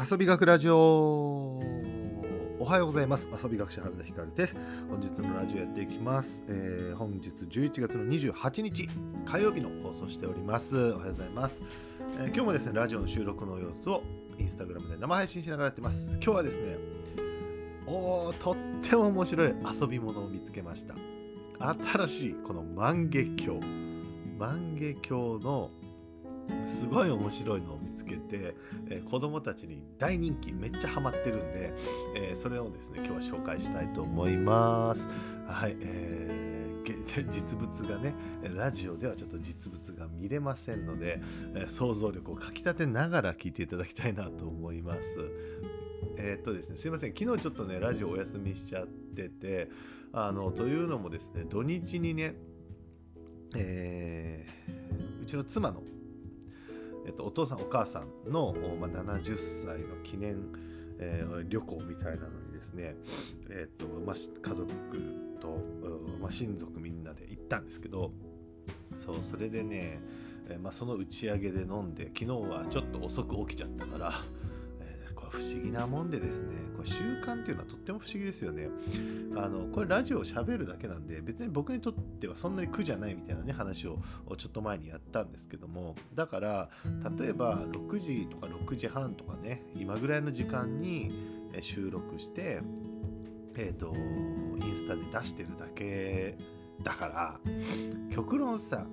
遊び学ラジオ。おはようございます。遊び学者原田光です。本日のラジオやっていきます、えー本日11月の28日火曜日の放送しております。おはようございます、えー今日もですねラジオの収録の様子をインスタグラムで生配信しながらやってます。今日はですねおーとっても面白い遊び物を見つけました。新しいこの万華鏡。万華鏡のすごい面白いのを見つけて、えー子供たちに大人気めっちゃハマってるんで、えーそれをですね今日は紹介したいと思います。はい、えー 実物がねラジオではちょっと実物が見れませんので、想像力をかきたてながら聞いていただきたいなと思います。えーっとですねすいません昨日ちょっとねラジオお休みしちゃっててあのというのもですね土日にねえーうちの妻のえっと、お父さんお母さんの、まあ、70歳の記念、えー旅行みたいなのにですね、えっとまあ、家族と、まあ、親族みんなで行ったんですけどそうそれでね、えーまあ、その打ち上げで飲んで昨日はちょっと遅く起きちゃったから、不思議なもんでですねこれ習慣っていうのはとっても不思議ですよね。あのこれラジオを喋るだけなんで別に僕にとってはそんなに苦じゃないみたいなね話をちょっと前にやったんですけどもだから例えば6時とか6時半とかね今ぐらいの時間に収録してえっ、とインスタで出してるだけだから極論さ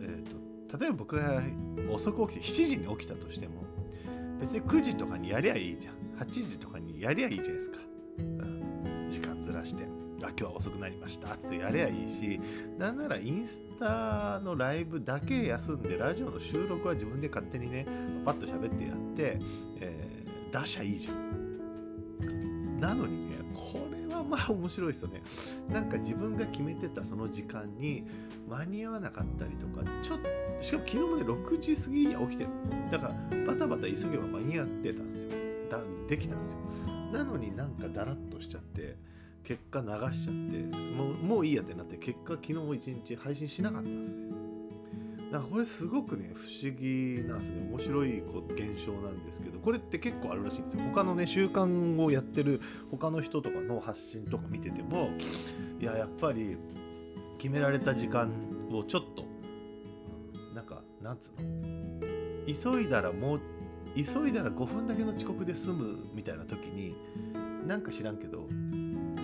えー、と例えば僕が遅く起きて7時に起きたとしても別に9時とかにやりゃいいじゃん。8時とかにやりゃいいじゃないですか、うん、時間ずらして。あ今日は遅くなりました。ってやりゃいいし。なんならインスタのライブだけ休んでラジオの収録は自分で勝手にねパッと喋ってやって、えー出しゃいいじゃん。なのにねこれはまあ面白いですよね。なんか自分が決めてたその時間に間に合わなかったりとかちょっとしかも昨日もね6時過ぎに起きてる。だからバタバタ急げば間に合ってたんですよ。だできたんですよ。なのになんかダラッとしちゃって結果流しちゃってもうもういいやってなって結果昨日も一日配信しなかったんですね。だからこれすごくね不思議なんですね。面白いこう現象なんですけどこれって結構あるらしいんですよ。他のね習慣をやってる他の人とかの発信とか見ててもいややっぱり決められた時間をちょっと、なんつうの？急いだらもう急いだら5分だけの遅刻で済むみたいな時になんか知らんけど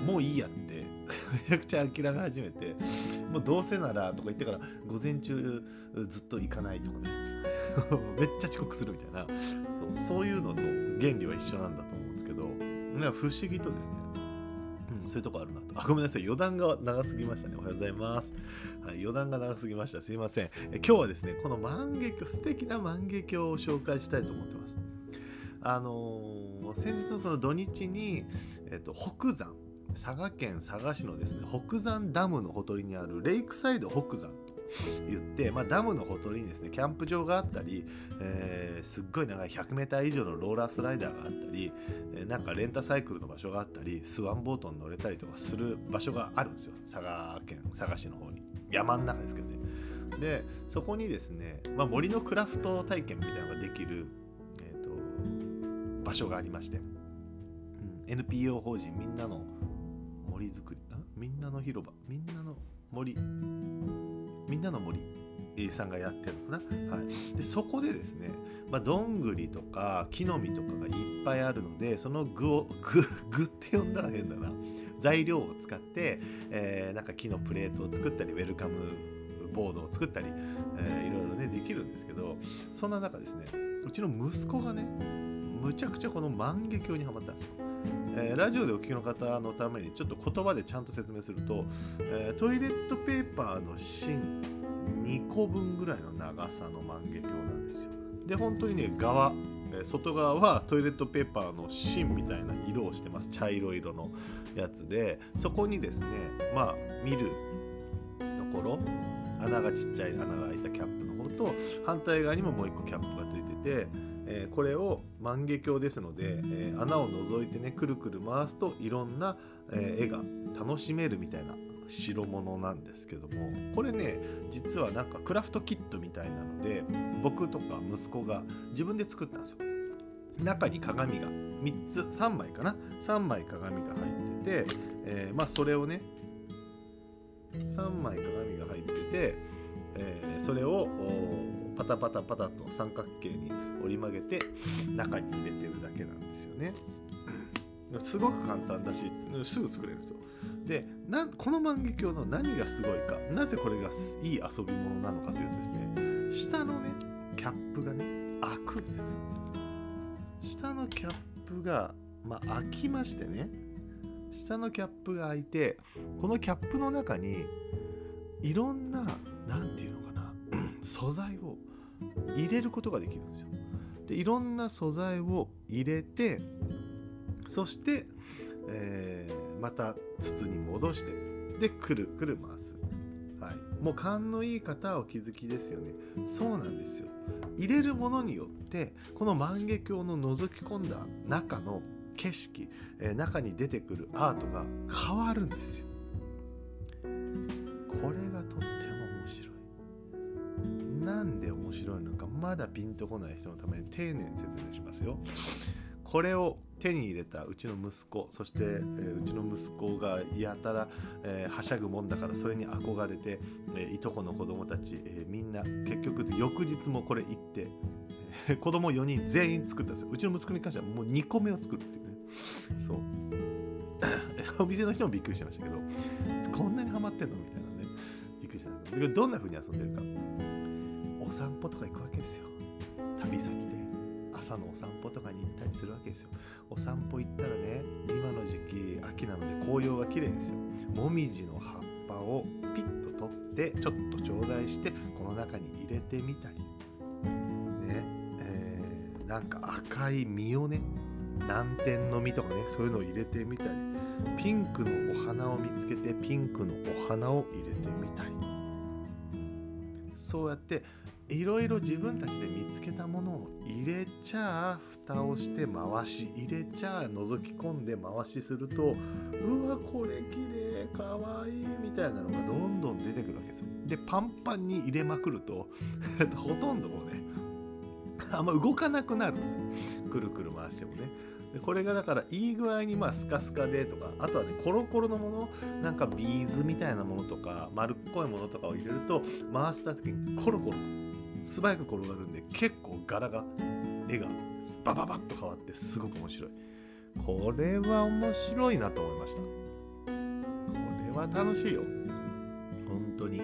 もういいやって めちゃくちゃ諦め始めてもうどうせならとか言ってから午前中ずっと行かないとかね。めっちゃ遅刻するみたいな。そうそういうのと原理は一緒なんだと思うんですけど不思議とですね。うん、そういうとこあるなと。あ、ごめんなさい。余談が長すぎましたね。おはようございます。はい、余談が長すぎました。すいません。え今日はですね、この万華鏡、素敵な万華鏡を紹介したいと思ってます。あのー先日のその土日に、えっと、北山、佐賀県佐賀市のですね、北山ダムのほとりにあるレイクサイド北山と言って、まあ、ダムのほとりにですね、キャンプ場があったり、えーすっごい長い 100m 以上のローラースライダーがあったり、えなんかレンタサイクルの場所があったりスワンボートに乗れたりとかする場所があるんですよ。佐賀県佐賀市の方に。山の中ですけどね。でそこにですね、まあ、森のクラフト体験みたいなのができる、えー、と場所がありまして、うん NPO 法人みんなの森づくりみんなの広場みんなの森みんなの森さんがやってるのかな、はい、でそこでですねまあ、どんぐりとか木の実とかがいっぱいあるのでその具を 具具って呼んだら変だな。材料を使って、えーなんか木のプレートを作ったりウェルカムボードを作ったり、えーいろいろねできるんですけどそんな中ですねうちの息子がねむちゃくちゃこの万華鏡にはまったんですよ。えーラジオでお聞きの方のためにちょっと言葉でちゃんと説明すると、えートイレットペーパーの芯2個分ぐらいの長さの万華鏡なんですよ。で本当にね側外側はトイレットペーパーの芯みたいな色をしてます茶色色のやつでそこにですねまあ見るところ穴がちっちゃい穴が開いたキャップの方と反対側にももう一個キャップがついてて、えーこれを万華鏡ですので、えー穴を覗いてねくるくる回すといろんな、えー絵が楽しめるみたいな代物なんですけどもこれね実はなんかクラフトキットみたいなので僕とか息子が自分で作ったんですよ。中に鏡が3つ3枚かな？3枚鏡が入ってて、え、まあそれをね3枚鏡が入ってて、え、それをパタパタパタと三角形に折り曲げて中に入れてるだけなんですよね。すごく簡単だしすぐ作れるんですよ。でなこの万華鏡の何がすごいかなぜこれがいい遊び物なのかというとですね下のねキャップがね開くんですよ。下のキャップが、まあ、開きましてね下のキャップが開いてこのキャップの中にいろんな何て言うのかな 素材を入れることができるんですよ。でいろんな素材を入れてそして、えー、また筒に戻してでくるくる回す。はい、もう勘のいい方はお気づきですよね。そうなんですよ。入れるものによってこの万華鏡の覗き込んだ中の景色、えー、中に出てくるアートが変わるんですよ。これがとっても。なんで面白いのかまだピンとこない人のために丁寧に説明しますよ。これを手に入れたうちの息子そして、えー、うちの息子がやたら、えー、はしゃぐもんだからそれに憧れて、えー、いとこの子供たち、えみんな結局翌日もこれ行って、え 子供4人全員作ったんですよ。うちの息子に関してはもう2個目を作るっていうね。そう。お店の人もびっくりしましたけどこんなにハマってんのみたいなね。びっくりした。んだけどどんな風に遊んでるか。散歩とか行くわけですよ。旅先で。朝のお散歩とかに行ったりするわけですよ。お散歩行ったらね今の時期秋なので紅葉が綺麗ですよ。もみじの葉っぱをピッと取ってちょっと頂戴してこの中に入れてみたり。ね。えー、なんか赤い実をね南天の実とかねそういうのを入れてみたり。ピンクのお花を見つけてピンクのお花を入れてみたり。そうやっていろいろ自分たちで見つけたものを入れちゃ蓋をして回し入れちゃ覗き込んで回しするとうわこれ綺麗かわいいみたいなのがどんどん出てくるわけですよ。でパンパンに入れまくると ほとんどもうねあんま動かなくなるんですよ。くるくる回してもね。これがだからいい具合にまあスカスカでとかあとはねコロコロのものなんかビーズみたいなものとか丸っこいものとかを入れると回した時にコロコロ素早く転がるんで結構柄が絵がバババッと変わってすごく面白い。これは面白いなと思いました。これは楽しいよ。本当に。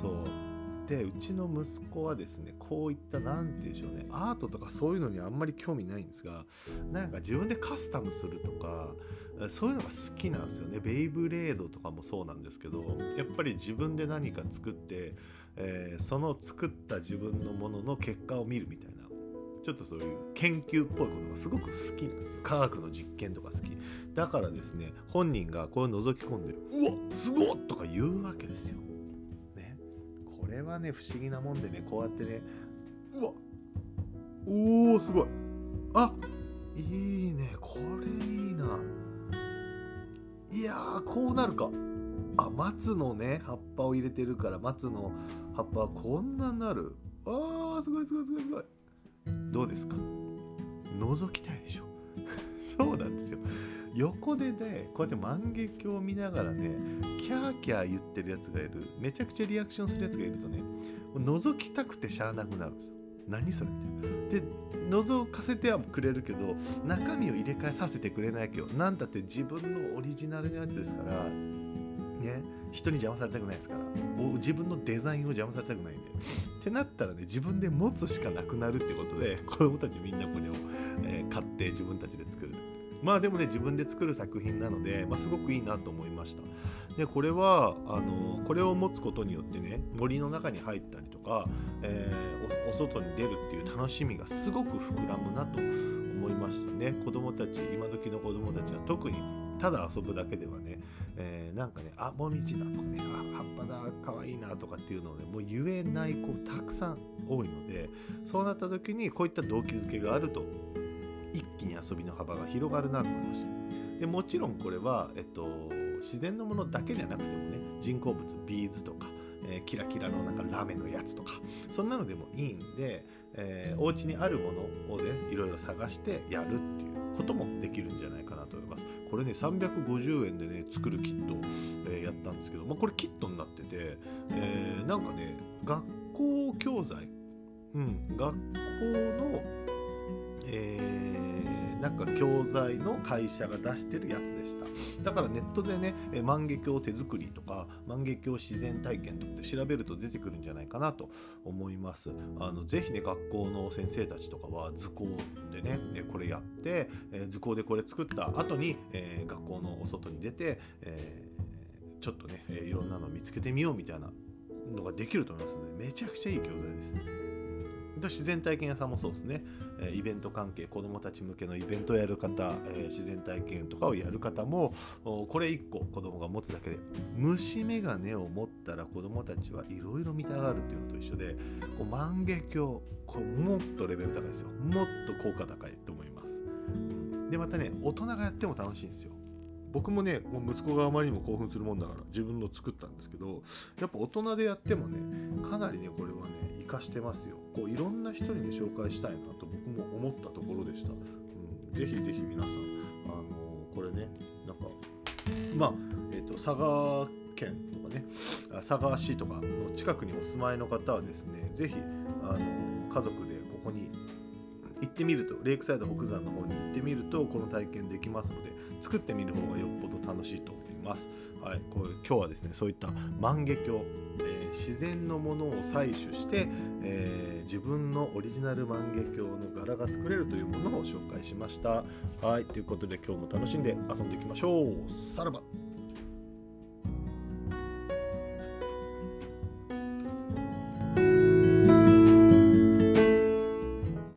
そう。でうちの息子はですねこういった何て言うんでしょうねアートとかそういうのにあんまり興味ないんですがなんか自分でカスタムするとかそういうのが好きなんですよね。ベイブレードとかもそうなんですけどやっぱり自分で何か作ってえー、その作った自分のものの結果を見るみたいな。ちょっとそういう研究っぽいことがすごく好きなんですよ。科学の実験とか好き。だからですね本人がこう覗き込んで「うわすごっ!」とか言うわけですよ。ね。これはね不思議なもんでねこうやってね「うわおーすごい。あいいね。これいいな。いやこうなるか。あ松のね葉っぱを入れてるから松の葉っぱはこんなになる。あーすごいすごいすごいすごい。どうですか？覗きたいでしょ？そうなんですよ。横でねこうやって万華鏡を見ながらねキャーキャー言ってるやつがいる。めちゃくちゃリアクションするやつがいるとね覗きたくてしゃあなくなるんですよ。何それみたいなで覗かせてはくれるけど中身を入れ替えさせてくれないけど何だって自分のオリジナルのやつですからね人に邪魔されたくないですから。自分のデザインを邪魔されたくないんで。ってなったらね自分で持つしかなくなるってことで子供たちみんなこれを、えー、買って自分たちで作る。まあでもね自分で作る作品なので、まあ、すごくいいなと思いました。でこれはあのこれを持つことによってね森の中に入ったりとか、えー、お外に出るっていう楽しみがすごく膨らむなと思いましたね。子供たち今時の子供たちは特にただ遊ぶだけではね、えー、なんかねあもみじだとかねあ葉っぱだかわいいなとかっていうのをねもう言えない子たくさん多いのでそうなった時にこういった動機づけがあると一気に遊びの幅が広がるなと思いました。でもちろんこれは、えっと、自然のものだけじゃなくてもね人工物ビーズとか、えー、キラキラのなんかラメのやつとかそんなのでもいいんで、えー、お家にあるものをねいろいろ探してやるっていうこともできるんじゃないかなと思います。これね350円でね作るキット、えー、やったんですけど、まあ、これキットになってて、えー、なんかね学校教材？うん学校のえーなんか教材の会社が出してるやつでしただからネットでね万華鏡手作りとか万華鏡自然体験とかって調べると出てくるんじゃないかなと思いますあのぜひね学校の先生たちとかは図工でねこれやって、え図工でこれ作った後に、えー、学校のお外に出て、えー、ちょっとねいろんなの見つけてみようみたいなのができると思いますのでめちゃくちゃいい教材です。自然体験屋さんもそうですね、えイベント関係子どもたち向けのイベントをやる方、え自然体験とかをやる方もこれ1個子どもが持つだけで虫眼鏡を持ったら子どもたちはいろいろ見たがるっていうのと一緒でこう万華鏡こうもっとレベル高いですよ。もっと効果高いと思います。でまたね大人がやっても楽しいんですよ。僕もねもう息子があまりにも興奮するもんだから自分の作ったんですけどやっぱ大人でやってもねかなりねこれはね活かしてますよ。こういろんな人にね紹介したいなと僕も思ったところでした、うん、ぜひぜひ皆さんあのこれねなんかまあえっ、ー、と佐賀県とかね佐賀市とかの近くにお住まいの方はですねぜひあの家族でここに行ってみるとレイクサイド北山の方に行ってみるとこの体験できますので作ってみる方がよっぽど楽しいと思います。はい、こう今日はですねそういった万華鏡、えー、自然のものを採取して、えー、自分のオリジナル万華鏡の柄が作れるというものを紹介しました。はいということで今日も楽しんで遊んでいきましょう。さらば